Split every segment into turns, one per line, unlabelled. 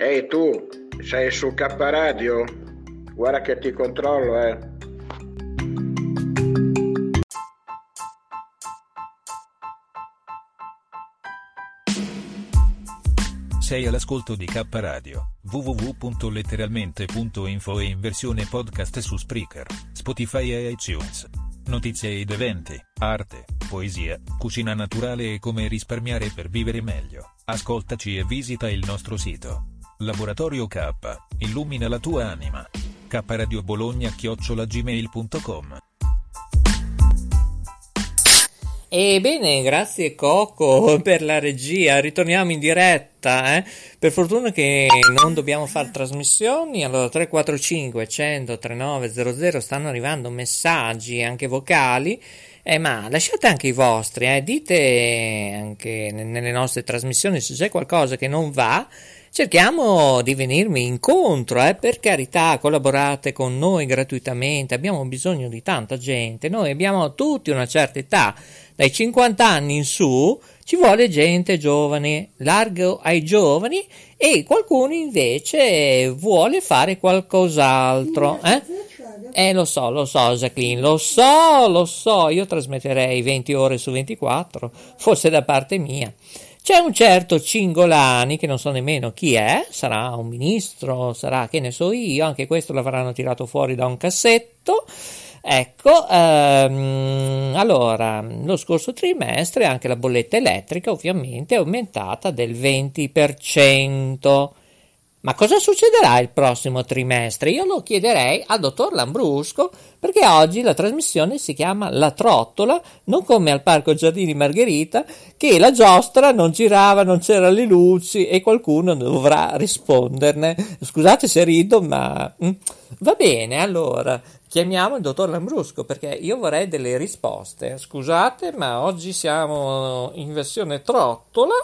Ehi tu, sei su K Radio? Guarda che ti controllo, eh.
Sei all'ascolto di K Radio, www.letteralmente.info e in versione podcast su Spreaker, Spotify e iTunes. Notizie ed eventi, arte, poesia, cucina naturale e come risparmiare per vivere meglio. Ascoltaci e visita il nostro sito. Laboratorio K, illumina la tua anima. K Radio Bologna chiocciolagmail.com
Ebbene, grazie Coco per la regia. Ritorniamo in diretta. Eh? Per fortuna che non dobbiamo fare trasmissioni. Allora, 345 100 3900 stanno arrivando messaggi anche vocali. Eh, ma lasciate anche i vostri, eh? dite anche nelle nostre trasmissioni se c'è qualcosa che non va. Cerchiamo di venirmi incontro, eh? per carità, collaborate con noi gratuitamente, abbiamo bisogno di tanta gente, noi abbiamo tutti una certa età, dai 50 anni in su ci vuole gente giovane, largo ai giovani e qualcuno invece vuole fare qualcos'altro. Eh? Eh, lo so, lo so, Jacqueline, lo so, lo so, io trasmetterei 20 ore su 24, forse da parte mia. C'è un certo Cingolani, che non so nemmeno chi è, sarà un ministro, sarà che ne so io, anche questo l'avranno tirato fuori da un cassetto. Ecco, ehm, allora, lo scorso trimestre anche la bolletta elettrica ovviamente è aumentata del 20%. Ma cosa succederà il prossimo trimestre? Io lo chiederei al dottor Lambrusco perché oggi la trasmissione si chiama La Trottola, non come al Parco Giardini Margherita, che la giostra non girava, non c'erano le luci e qualcuno dovrà risponderne. Scusate se rido, ma mm, va bene, allora chiamiamo il dottor Lambrusco perché io vorrei delle risposte. Scusate, ma oggi siamo in versione trottola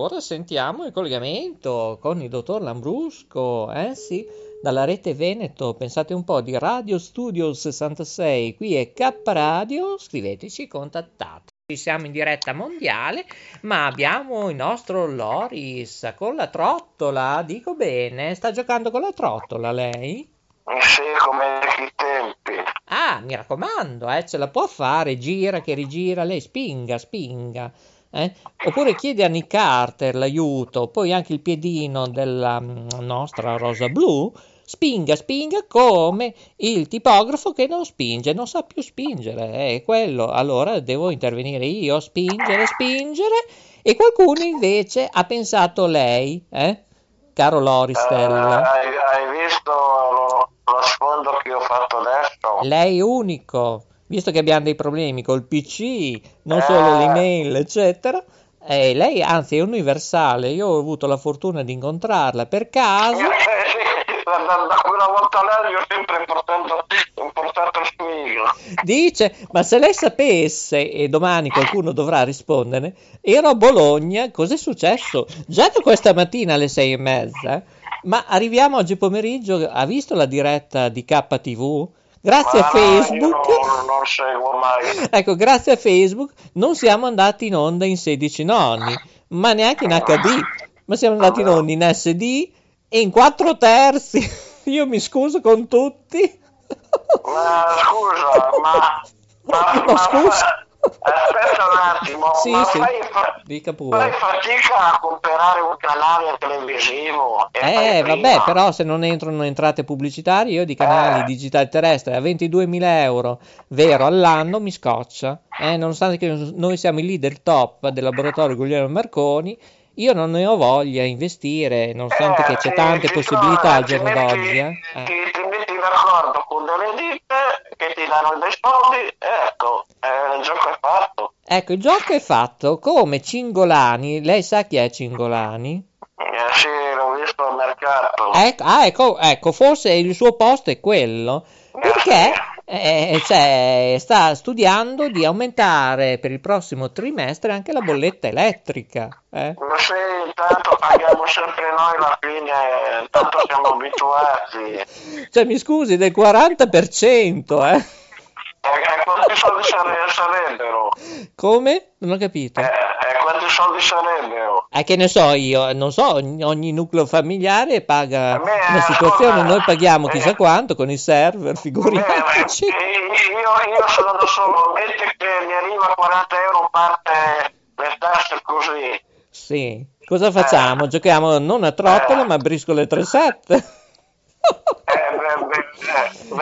Ora sentiamo il collegamento con il dottor Lambrusco, eh sì, dalla rete Veneto, pensate un po' di Radio Studio 66, qui è K Radio, scriveteci, contattate. Siamo in diretta mondiale, ma abbiamo il nostro Loris con la trottola, dico bene, sta giocando con la trottola lei?
Sì, come i tempi.
Ah, mi raccomando, eh, ce la può fare, gira che rigira, lei spinga, spinga. Eh? Oppure chiedi a Nick Carter l'aiuto, poi anche il piedino della mm, nostra rosa blu, spinga, spinga come il tipografo che non spinge, non sa più spingere, è quello. Allora devo intervenire io, spingere, spingere, e qualcuno invece ha pensato lei, eh? caro Loristella.
Uh, hai, hai, visto lo, lo sfondo che ho fatto adesso?
Lei è unico visto che abbiamo dei problemi col PC, non solo eh. l'email, eccetera. Eh, lei anzi è universale, io ho avuto la fortuna di incontrarla per caso.
da, quella volta lei ho sempre portato, portato spiego.
Dice, ma se lei sapesse, e domani qualcuno dovrà rispondere, ero a Bologna, cos'è successo? Già da questa mattina alle sei e mezza, ma arriviamo oggi pomeriggio, ha visto la diretta di KTV? Grazie
Ma
a Facebook.
Non, non seguo mai.
Ecco, grazie a Facebook non siamo andati in onda in 16 nonni, ma neanche in HD, ma siamo andati in onda in SD e in 4 terzi. Io mi scuso con tutti.
Ma scusa, ma... ma, ma
scusa.
Aspetta un attimo,
sì,
ma
sì.
Fai,
Dica pure.
fai fatica a comprare un canale televisivo.
Eh, vabbè, però se non entrano entrate pubblicitarie, io di canali
Eh.
digitali terrestri a 22.000 euro, vero, all'anno mi scoccia. Eh, nonostante che noi siamo i leader top del laboratorio Guglielmo Marconi, io non ne ho voglia di investire, nonostante che c'è tante possibilità al giorno d'oggi. Eh. Eh.
Ti, d'accordo con delle ditte che ti danno dei soldi, ecco, eh, il gioco è fatto.
Ecco, il gioco è fatto come Cingolani. Lei sa chi è Cingolani?
Eh, sì, l'ho visto al mercato.
Ecco, ah, ecco, ecco, forse il suo posto è quello. Perché eh, cioè, sta studiando di aumentare per il prossimo trimestre anche la bolletta elettrica. Eh?
Ma sì, intanto paghiamo sempre noi la fine, tanto siamo abituati.
Cioè, mi scusi, del 40%, eh?
E, e quanti soldi sare- sarebbero?
Come? Non ho capito.
Eh, soldi oh?
Eh, che ne so io, non so, ogni, ogni nucleo familiare paga
Vabbè,
una situazione,
ascolta,
noi paghiamo chissà
eh.
quanto con i server,
Beh,
figuriamoci.
io, io sono da solo, metti che mi arriva 40 euro parte le tasse così.
Sì, cosa facciamo? Giochiamo non a trottola
Eh.
ma a briscole 3-7.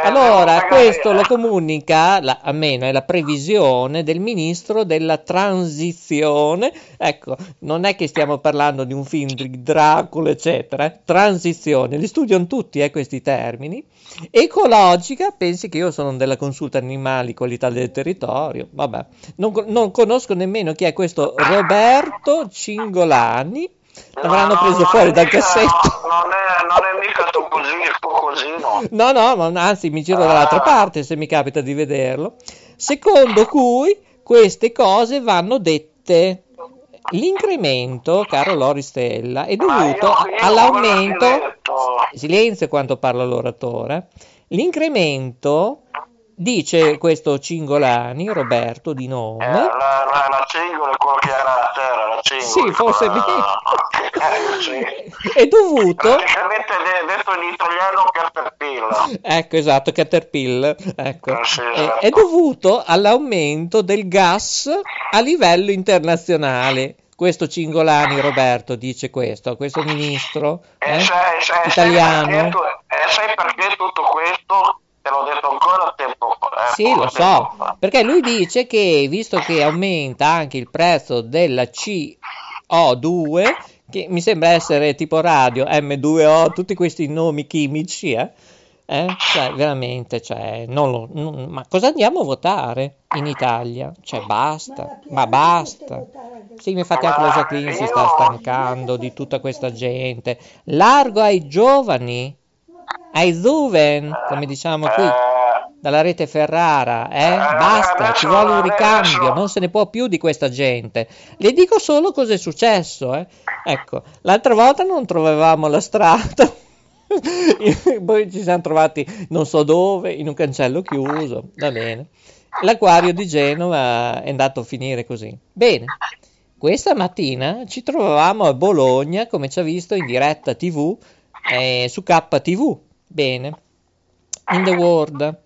Allora, questo lo comunica, la, almeno è la previsione del ministro della transizione. Ecco, non è che stiamo parlando di un film di Dracula, eccetera. eh. Transizione, li studiano tutti eh, questi termini. Ecologica, pensi che io sono della consulta animali, qualità del territorio. Vabbè, non, non conosco nemmeno chi è questo Roberto Cingolani. L'avranno
No,
preso fuori dal
mica-
cassetto.
Non è, non è mica tuo così, il tuo cosino.
No, no, ma anzi mi giro dall'altra
Ah.
parte se mi capita di vederlo. Secondo cui queste cose vanno dette. L'incremento, caro Loristella, è
io-
dovuto
io che
all'aumento. Silenzio quando parla l'oratore. L'incremento, dice questo Cingolani, Roberto di
Eh,
nome.
la, la, la cingola è quello che era a terra, la cingola.
Sì, forse
Eh, sì.
È dovuto
Praticamente de- detto in italiano caterpillar.
Ecco, esatto, Caterpillar. Ecco.
Eh, sì,
È-
esatto.
è dovuto all'aumento del gas a livello internazionale. Questo Cingolani Roberto dice questo, questo ministro
E
eh,
sai, sai, sai
italiano.
perché tu- e sai perché tutto questo? Te l'ho detto ancora tempo fa. eh,
Sì, lo so,
fa.
perché lui dice che visto che aumenta anche il prezzo della CO2, che mi sembra essere tipo radio, M2O, tutti questi nomi chimici, eh? Eh? Cioè, veramente, cioè, non lo- non- ma cosa andiamo a votare in Italia? Cioè, basta, ma basta. Sì, infatti anche la Jacqueline si sta stancando di tutta questa gente. Largo ai giovani, ai Zuven, come diciamo qui
Eh,
dalla rete Ferrara, eh? Basta, ci vuole un ricambio, non se ne può più di questa gente. Le dico solo cosa è successo, eh? Ecco, l'altra volta non trovavamo la strada. Poi ci siamo trovati non so dove, in un cancello chiuso, va bene. L'acquario di Genova è andato a finire così. Bene, questa mattina ci trovavamo a Bologna, come ci ha visto in diretta TV, eh, su KTV. Bene, in the world.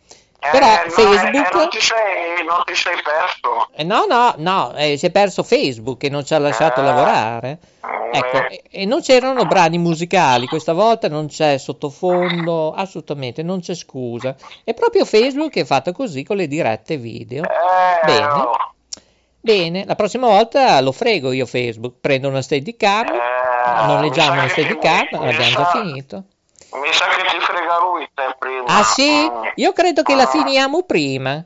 Eh,
Però
no, eh,
Facebook...
non, ti sei, non ti sei perso.
Eh, no, no, no, eh, si è perso Facebook che non ci ha lasciato
Ah.
lavorare. Ecco,
Eh,
e, e non c'erano brani musicali, questa volta non c'è sottofondo, assolutamente, non c'è scusa. È proprio Facebook che è fatto così con le dirette video.
eh,
Bene.
no.
Bene, la prossima volta lo frego io Facebook, prendo una Steadicam,
Eh,
noleggiamo
mi
una Steadicam, abbiamo già finito.
Mi sa che te prima.
Ah sì?
Mm.
Io credo che la
Ah.
finiamo prima.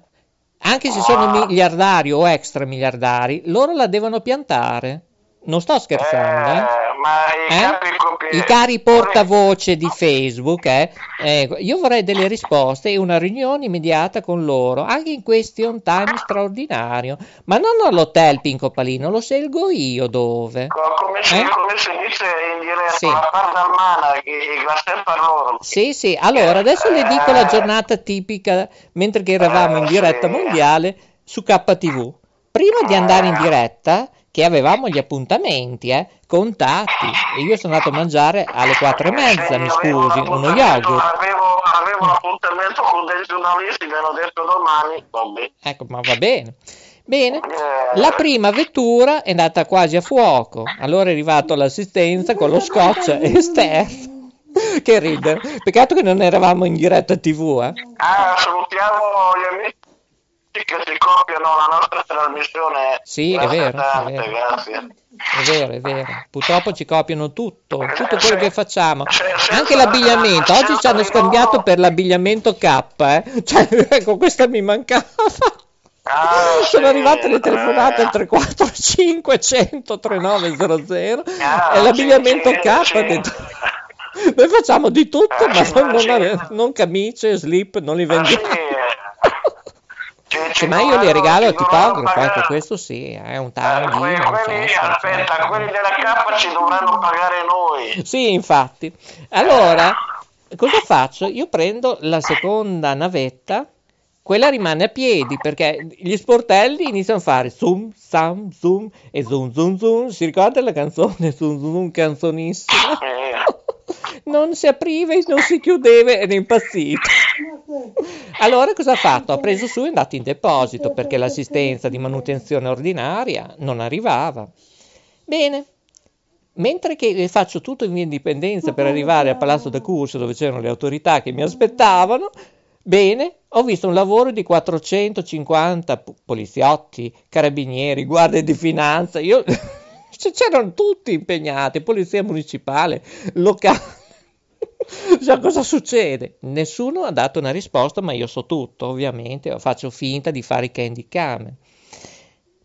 Anche se sono
Ah.
miliardari o extra miliardari, loro la devono piantare. Non sto scherzando, eh?
ma i
Eh?
copi-
I cari portavoce di Facebook, eh? Ecco, io vorrei delle risposte e una riunione immediata con loro, anche in question time straordinario. Ma non all'hotel Pinco Palino, lo scelgo io dove.
Co- Come si,
Eh?
come si dice in diretta,
Sì.
la parte almana, che la sempre loro.
Sì, sì, allora adesso le dico la giornata tipica mentre che eravamo in diretta
Eh,
mondiale su KTV. Prima di andare in diretta, che avevamo gli appuntamenti, eh, contatti, e io sono andato a mangiare alle quattro e mezza,
Sì,
mi scusi,
un
uno yogurt.
Avevo, avevo un appuntamento con dei giornalisti, mi hanno detto domani, vabbè.
Ecco, ma va bene. Bene,
Eh,
la prima vettura è andata quasi a fuoco, allora è arrivato l'assistenza con lo scotch esterno. Che ridere, peccato che non eravamo in diretta TV, eh.
Ah, salutiamo gli amici che si copiano la nostra trasmissione.
Sì, è vero, è
tante,
vero.
grazie.
È vero, è vero. Purtroppo ci copiano tutto, tutto quello che facciamo. Anche l'abbigliamento. Oggi ci hanno scambiato per l'abbigliamento K, eh. Cioè, ecco, questa mi mancava.
Ah,
Sono
sì,
arrivate le telefonate al
eh.
345 100 3900
Ah,
e l'abbigliamento
sì,
K
sì,
detto noi facciamo di tutto,
Ah,
ma non, non non camicie, slip, non li
Ah,
vendiamo.
Ci-
Sì,
ci
ma io li
dovranno-
regalo al tipografo, ecco, questo sì, è un
Eh,
tanghino,
quelli- aspetta,
certo.
quelli della K ci dovranno pagare noi.
Sì, infatti. Allora, cosa faccio? Io prendo la seconda navetta quella rimane a piedi perché gli sportelli iniziano a fare zoom, sam, zoom e zoom, zoom, zoom. Si ricorda la canzone zoom, zoom, canzonissima? Non si apriva e non si chiudeva ed è impazzito. Allora cosa ha fatto? Ha preso su e è andato in deposito perché l'assistenza di manutenzione ordinaria non arrivava. Bene, mentre che faccio tutto in mia indipendenza per arrivare al Palazzo da Curso dove c'erano le autorità che mi aspettavano, bene, ho visto un lavoro di 450 poliziotti, carabinieri, guardie di finanza, io... c'erano tutti impegnati, polizia municipale, locale. Cioè, cosa succede? Nessuno ha dato una risposta, ma io so tutto, ovviamente, faccio finta di fare i candy cam.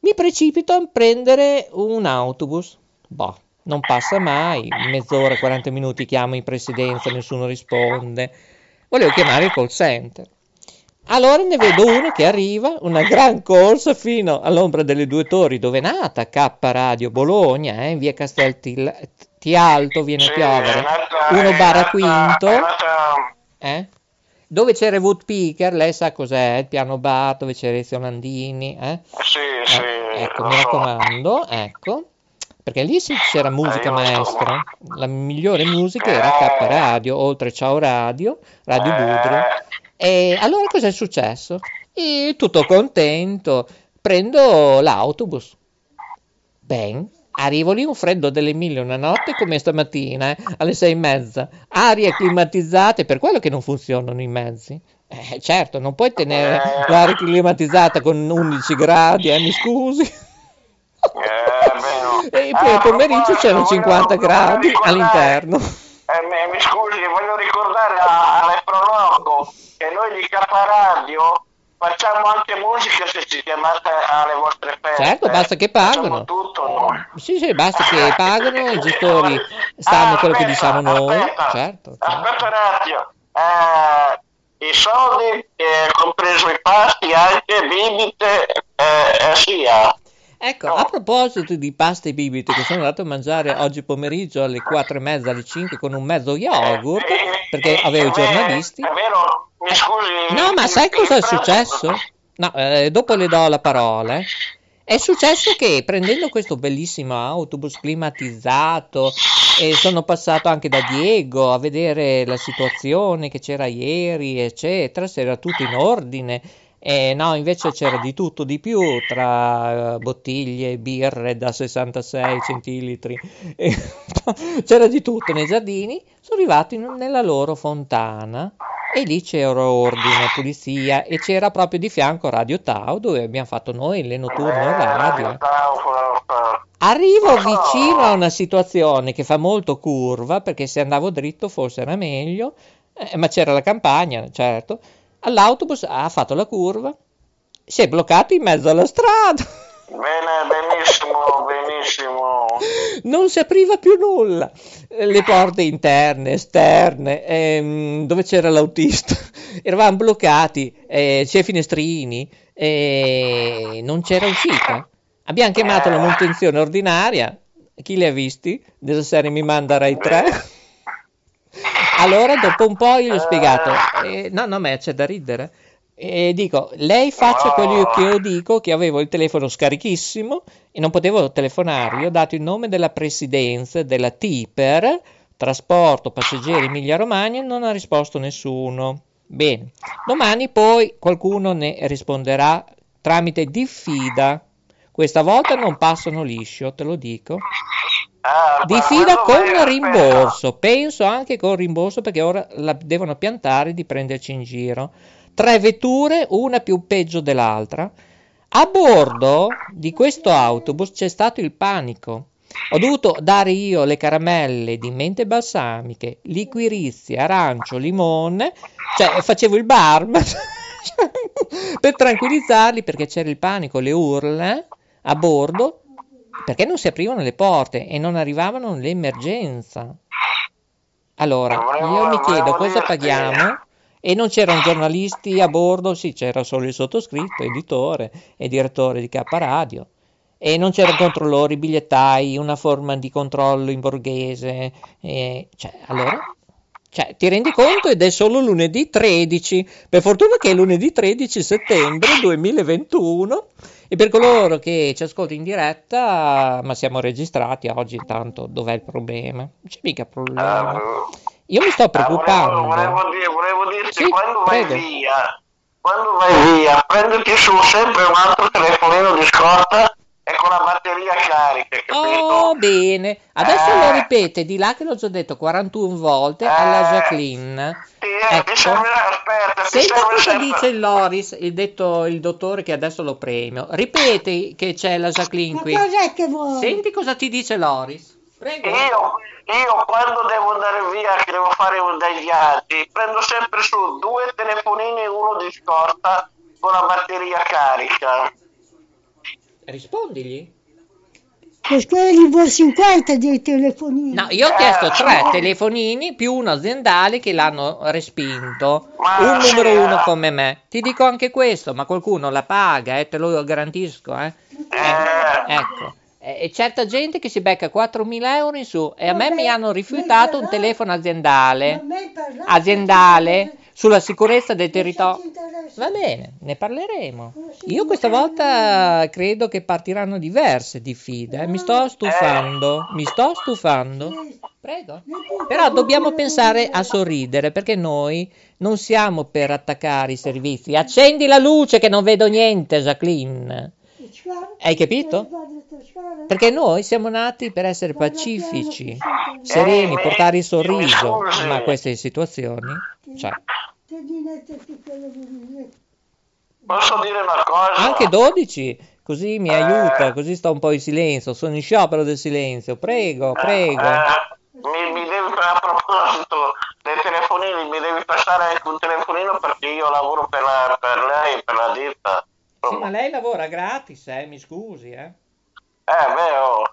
Mi precipito a prendere un autobus. Boh, non passa mai, mezz'ora, 40 minuti chiamo in presidenza, nessuno risponde. Volevo chiamare il call center. Allora ne vedo uno che arriva, una gran corsa fino all'ombra delle due torri dove è nata K Radio Bologna, eh, in via Casteltialto, viene a piovere, 1 barra quinto, eh? dove c'era Woodpeaker, lei sa cos'è, il piano bar dove c'era Ezio Landini, eh?
Sì, sì.
Eh, ecco, mi raccomando, ecco, perché lì sì c'era musica maestra, la migliore musica era K Radio, oltre Ciao Radio, Radio Budrio. E allora cosa è successo? E tutto contento, prendo l'autobus. Ben, arrivo lì un freddo delle mille una notte come stamattina, eh, alle sei e mezza. Arie climatizzate, per quello che non funzionano i mezzi. Eh, certo, non puoi tenere l'aria climatizzata con 11 gradi, eh, mi scusi.
Eh,
e poi al pomeriggio c'erano 50 gradi all'interno.
Eh, mi, scusi, voglio ricordare a, noi Caparadio facciamo anche musica se ci chiamate alle vostre feste.
Certo, basta che pagano.
Tutto, no?
Sì, sì, basta che pagano, i gestori sanno
Ah,
quello che
aspetta,
diciamo noi.
aspetta,
Certo, certo.
Aspetta attimo. Eh, I soldi, eh, compreso i pasti, anche bibite, eh, eh, sia.
Ecco, a proposito di pasta e bibite che sono andato a mangiare oggi pomeriggio alle 4 e mezza, alle 5 con un mezzo yogurt, perché avevo i giornalisti.
È vero, mi scusi.
No, ma sai cosa è successo? No, eh, dopo le do la parola. eh. È successo che prendendo questo bellissimo autobus climatizzato, e sono passato anche da Diego a vedere la situazione che c'era ieri, eccetera, se era tutto in ordine. E no, invece c'era di tutto di più tra eh, bottiglie, birre da 66 centilitri, e c'era di tutto nei giardini. Sono arrivati nella loro fontana e lì c'era ordine, pulizia e c'era proprio di fianco Radio Tau dove abbiamo fatto noi le notturne in radio. Arrivo vicino a una situazione che fa molto curva perché se andavo dritto forse era meglio, eh, ma c'era la campagna, certo. All'autobus ha fatto la curva, si è bloccato in mezzo alla strada.
Bene, benissimo, benissimo.
non si apriva più nulla. Le porte interne, esterne, ehm, dove c'era l'autista, eravamo bloccati, eh, c'è i finestrini, eh, non c'era uscita. Abbiamo chiamato la manutenzione ordinaria, chi li ha visti? Della serie mi manda Rai 3. Allora, dopo un po' io gli ho spiegato, eh, no, no, ma c'è da ridere. E dico, lei faccia quello che io dico, che avevo il telefono scarichissimo e non potevo telefonare. Io ho dato il nome della presidenza della TIPER, trasporto passeggeri Emilia Romagna, e non ha risposto nessuno. Bene, domani poi qualcuno ne risponderà tramite diffida. Questa volta non passano liscio, te lo dico.
Ah,
Diffida
quello
con rimborso, penso anche con rimborso perché ora la devono piantare di prenderci in giro. Tre vetture, una più peggio dell'altra. A bordo di questo autobus c'è stato il panico. Ho dovuto dare io le caramelle di mente balsamiche, liquirizi, arancio, limone, cioè facevo il barman per tranquillizzarli perché c'era il panico, le urla a bordo perché non si aprivano le porte e non arrivavano l'emergenza. Allora, io mi chiedo cosa paghiamo e non c'erano giornalisti a bordo, sì, c'era solo il sottoscritto, editore e direttore di K Radio. E non c'erano controllori, bigliettai, una forma di controllo in borghese. e- cioè, allora, Cioè, ti rendi conto ed è solo lunedì 13. Per fortuna che è lunedì 13 settembre 2021. E per coloro che ci ascoltano in diretta, ma siamo registrati oggi, intanto dov'è il problema? Non c'è mica problema. Io mi sto preoccupando.
Ah, volevo, volevo, dire, volevo dirti,
Sì,
quando vai
prego.
via, quando vai via, prenditi su sempre un altro telefonino di scorta e con la batteria carica, capito?
Oh, bene. Adesso
Eh.
lo ripete di là che l'ho già detto 41 volte alla
Eh.
Jacqueline. Ecco.
servirà, aspetta,
Senta
serve
cosa
sempre-
dice il Loris, il, detto, il dottore che adesso lo premio. Ripeti che c'è la Jacqueline
Ma
qui.
cos'è che vuoi?
Senti cosa ti dice Loris. Prego.
Io, io quando devo andare via, che devo fare un- dei viaggi, prendo sempre su due telefonini e uno di scorta con la batteria carica.
Rispondigli.
Perché gli vuoi 50 dei telefonini?
No, io ho chiesto
Eh,
tre telefonini più uno aziendale che l'hanno respinto.
Ma
Un numero uno
eh.
come me. Ti dico anche questo, ma qualcuno la paga, eh, te lo garantisco, eh.
Eh,
Ecco. E certa gente che si becca 4.000 euro in su e a me
Vabbè,
mi hanno rifiutato un telefono aziendale,
me
aziendale sulla sicurezza del territorio. Va bene, ne parleremo.
Sì,
Io questa volta credo che partiranno diverse di eh. Mi sto stufando, mi sto stufando. Prego. Però dobbiamo pensare a sorridere perché noi non siamo per attaccare i servizi. Accendi la luce che non vedo niente, Jacqueline. Hai capito? Perché noi siamo nati per essere pacifici, sereni, portare il sorriso, ma queste situazioni, cioè,
posso dire una cosa?
anche 12, così mi aiuta, così sto un po' in silenzio, sono in sciopero del silenzio, prego, prego.
Eh, mi, mi devi, a proposito dei telefonini, mi devi passare anche un telefonino perché io lavoro per, la, per lei, per la ditta.
Sì, ma lei lavora gratis, eh, mi scusi, eh.
Eh, beh, oh.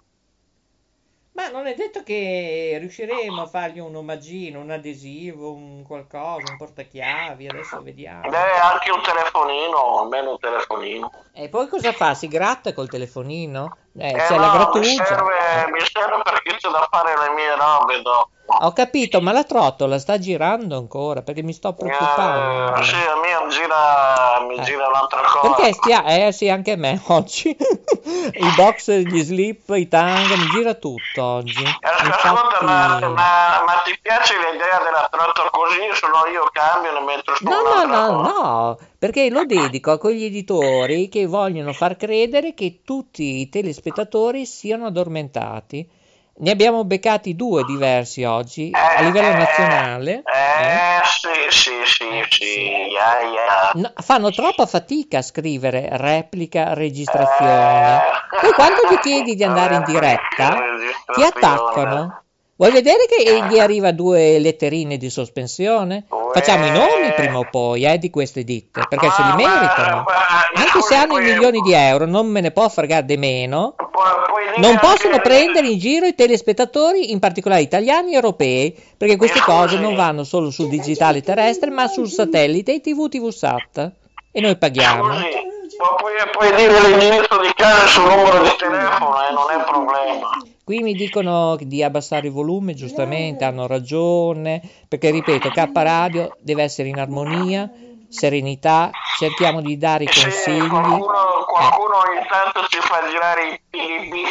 Ma non è detto che riusciremo a fargli un omaggino, un adesivo, un qualcosa, un portachiavi, adesso vediamo.
Ha anche un telefonino, almeno un telefonino.
E poi cosa fa? Si gratta col telefonino? Eh,
Eh,
c'è
no,
la
mi
grattugia.
serve, mi serve perché c'è da fare le mie robe dopo.
Ho capito, ma la trottola sta girando ancora perché mi sto preoccupando.
Eh, sì, a me gira, mi
Eh.
gira un'altra cosa.
Perché stia... Eh sì, anche a me oggi. I boxer, gli slip, i tanga, mi gira tutto oggi.
Eh, Ascolta, ma, ma- ma ti piace l'idea della trottola così? Sono io cambio, ne metto su
No, no, no, no, perché lo dedico a quegli editori che vogliono far credere che tutti i telespettatori siano addormentati. Ne abbiamo beccati due diversi oggi a
Eh,
livello
eh,
nazionale. eh.
Eh, sì, sì, sì, sì,
fanno troppa fatica a scrivere replica, registrazione. Poi quando gli chiedi di andare in diretta, ti attaccano. Vuoi vedere che gli arriva due letterine di sospensione? Facciamo i nomi prima o poi eh, di queste ditte, perché se li
Ma- ma-
meritano.
ma-
Anche se hanno i milioni di euro, non me ne può fregare di meno.
Poi- poi dire
Non
anche-
possono prendere in giro i telespettatori, in particolare italiani e europei, perché queste cose non vanno solo sul digitale terrestre, ma sul satellite e TV TV Sat. E noi paghiamo.
Ma puoi, puoi dire l'indirizzo di casa sul numero di telefono e non è problema.
Qui mi dicono di abbassare il volume, giustamente, hanno ragione, perché ripeto, K Radio deve essere in armonia, serenità, cerchiamo di dare i
Sì,
consigli.
qualcuno, qualcuno
Eh.
ogni tanto ci fa girare i pili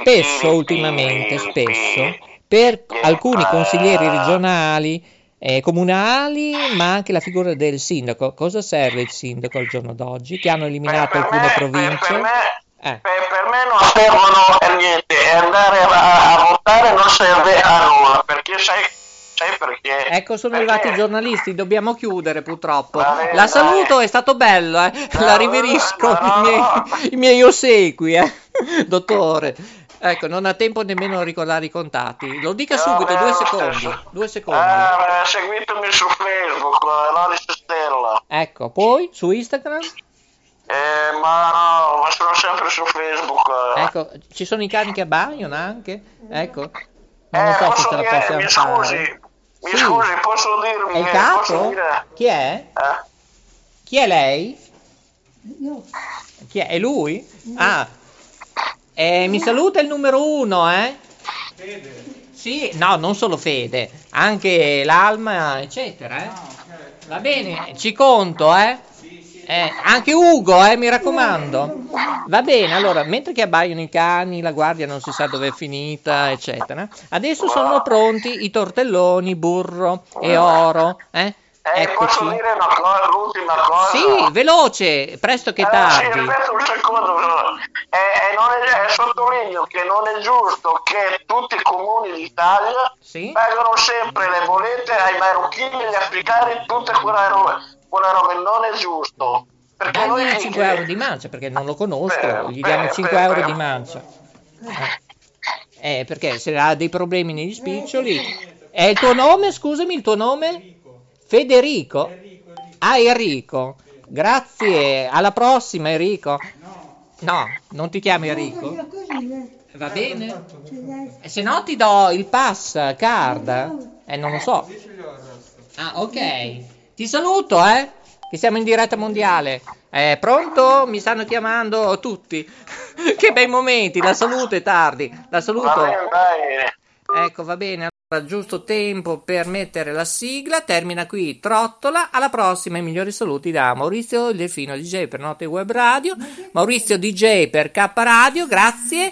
Spesso ultimamente, spesso, per
Eh,
alcuni
eh,
consiglieri regionali, eh, comunali, ma anche la figura del sindaco. Cosa serve il sindaco al giorno d'oggi? Che hanno eliminato alcune
me-
province.
Per, per me,
Eh.
per- per me non servono niente e andare a, a votare non serve a nulla perché sai, sai perché?
Ecco, sono
Perché-
arrivati i giornalisti, dobbiamo chiudere purtroppo.
Vabbè,
La
dai.
saluto, è stato bello, eh. La
No,
riverisco,
no, no.
i miei, i miei ossequi, eh. Dottore. Ecco, non ha tempo nemmeno a ricordare i contatti. Lo dica subito,
beh,
due secondi.
stesso.
Due secondi.
Ah, beh, seguitemi su Facebook, Loris Stella.
Ecco, poi su Instagram?
Eh, ma no, ma sono sempre su Facebook. eh.
Ecco, ci sono i cani che abbaiano anche? Ecco, non lo
Eh,
so se
posso
ce la
dire,
possiamo
mi scusi,
fare.
mi
Sì.
scusi, posso dirmi,
È il
posso
capo?
dire,
Chi è?
eh?
Chi è lei?
Io,
Chi è? È lui? Ah, eh, mi saluta il numero uno, eh? Sì, no, non solo Fede, anche l'Alma, eccetera. Eh. Va bene, ci conto, eh? Eh, anche Ugo, eh, mi raccomando. Va bene, allora, mentre che abbaiano i cani, la guardia non si sa dove è finita, eccetera. Adesso sono pronti i tortelloni, burro e oro, eh?
Eh, posso
Eccoci.
dire una cosa, l'ultima cosa?
Sì, veloce, presto che
Eh, sì,
tardi.
ripeto un secondo. Eh, eh, non è, eh, sottolineo che non è giusto che tutti i comuni d'Italia
Sì?
pagano sempre le bollette ai marocchini, agli africani, tutte quelle robe. Quelle robe non è giusto. Perché noi
Dagli 5 euro di mancia, perché non lo conosco,
Beh,
gli diamo
beh,
5
beh,
euro di mancia. Eh, Eh, perché se ha dei problemi negli spiccioli... È il tuo nome, scusami, il tuo nome? Federico? Ah, Enrico. Grazie, alla prossima Enrico. No, non ti chiami Enrico?
Eh.
Va bene?
Cioè, dai.
E se no ti do il pass card. Eh, non lo so. Ah, ok. Ti saluto, eh. Che siamo in diretta mondiale. Eh, pronto? Mi stanno chiamando tutti. che bei momenti. La saluto è tardi. La saluto. Ecco, va bene. Allora, giusto tempo per mettere la sigla. Termina qui Trottola. Alla prossima, i migliori saluti da Maurizio il Delfino DJ per Note Web Radio. Maurizio DJ per K Radio. Grazie.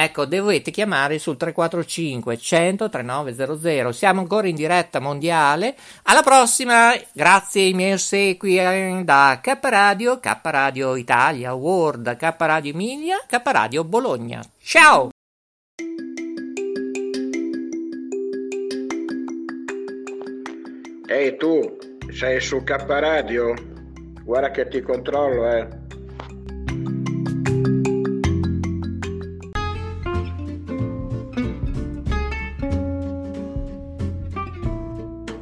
Ecco, dovete chiamare sul 345 100 3900. Siamo ancora in diretta mondiale. Alla prossima, grazie ai miei ossequi eh, da K Radio, K Radio Italia, World, K Radio Emilia, K Radio Bologna. Ciao!
Ehi tu, sei su K Radio? Guarda che ti controllo, eh.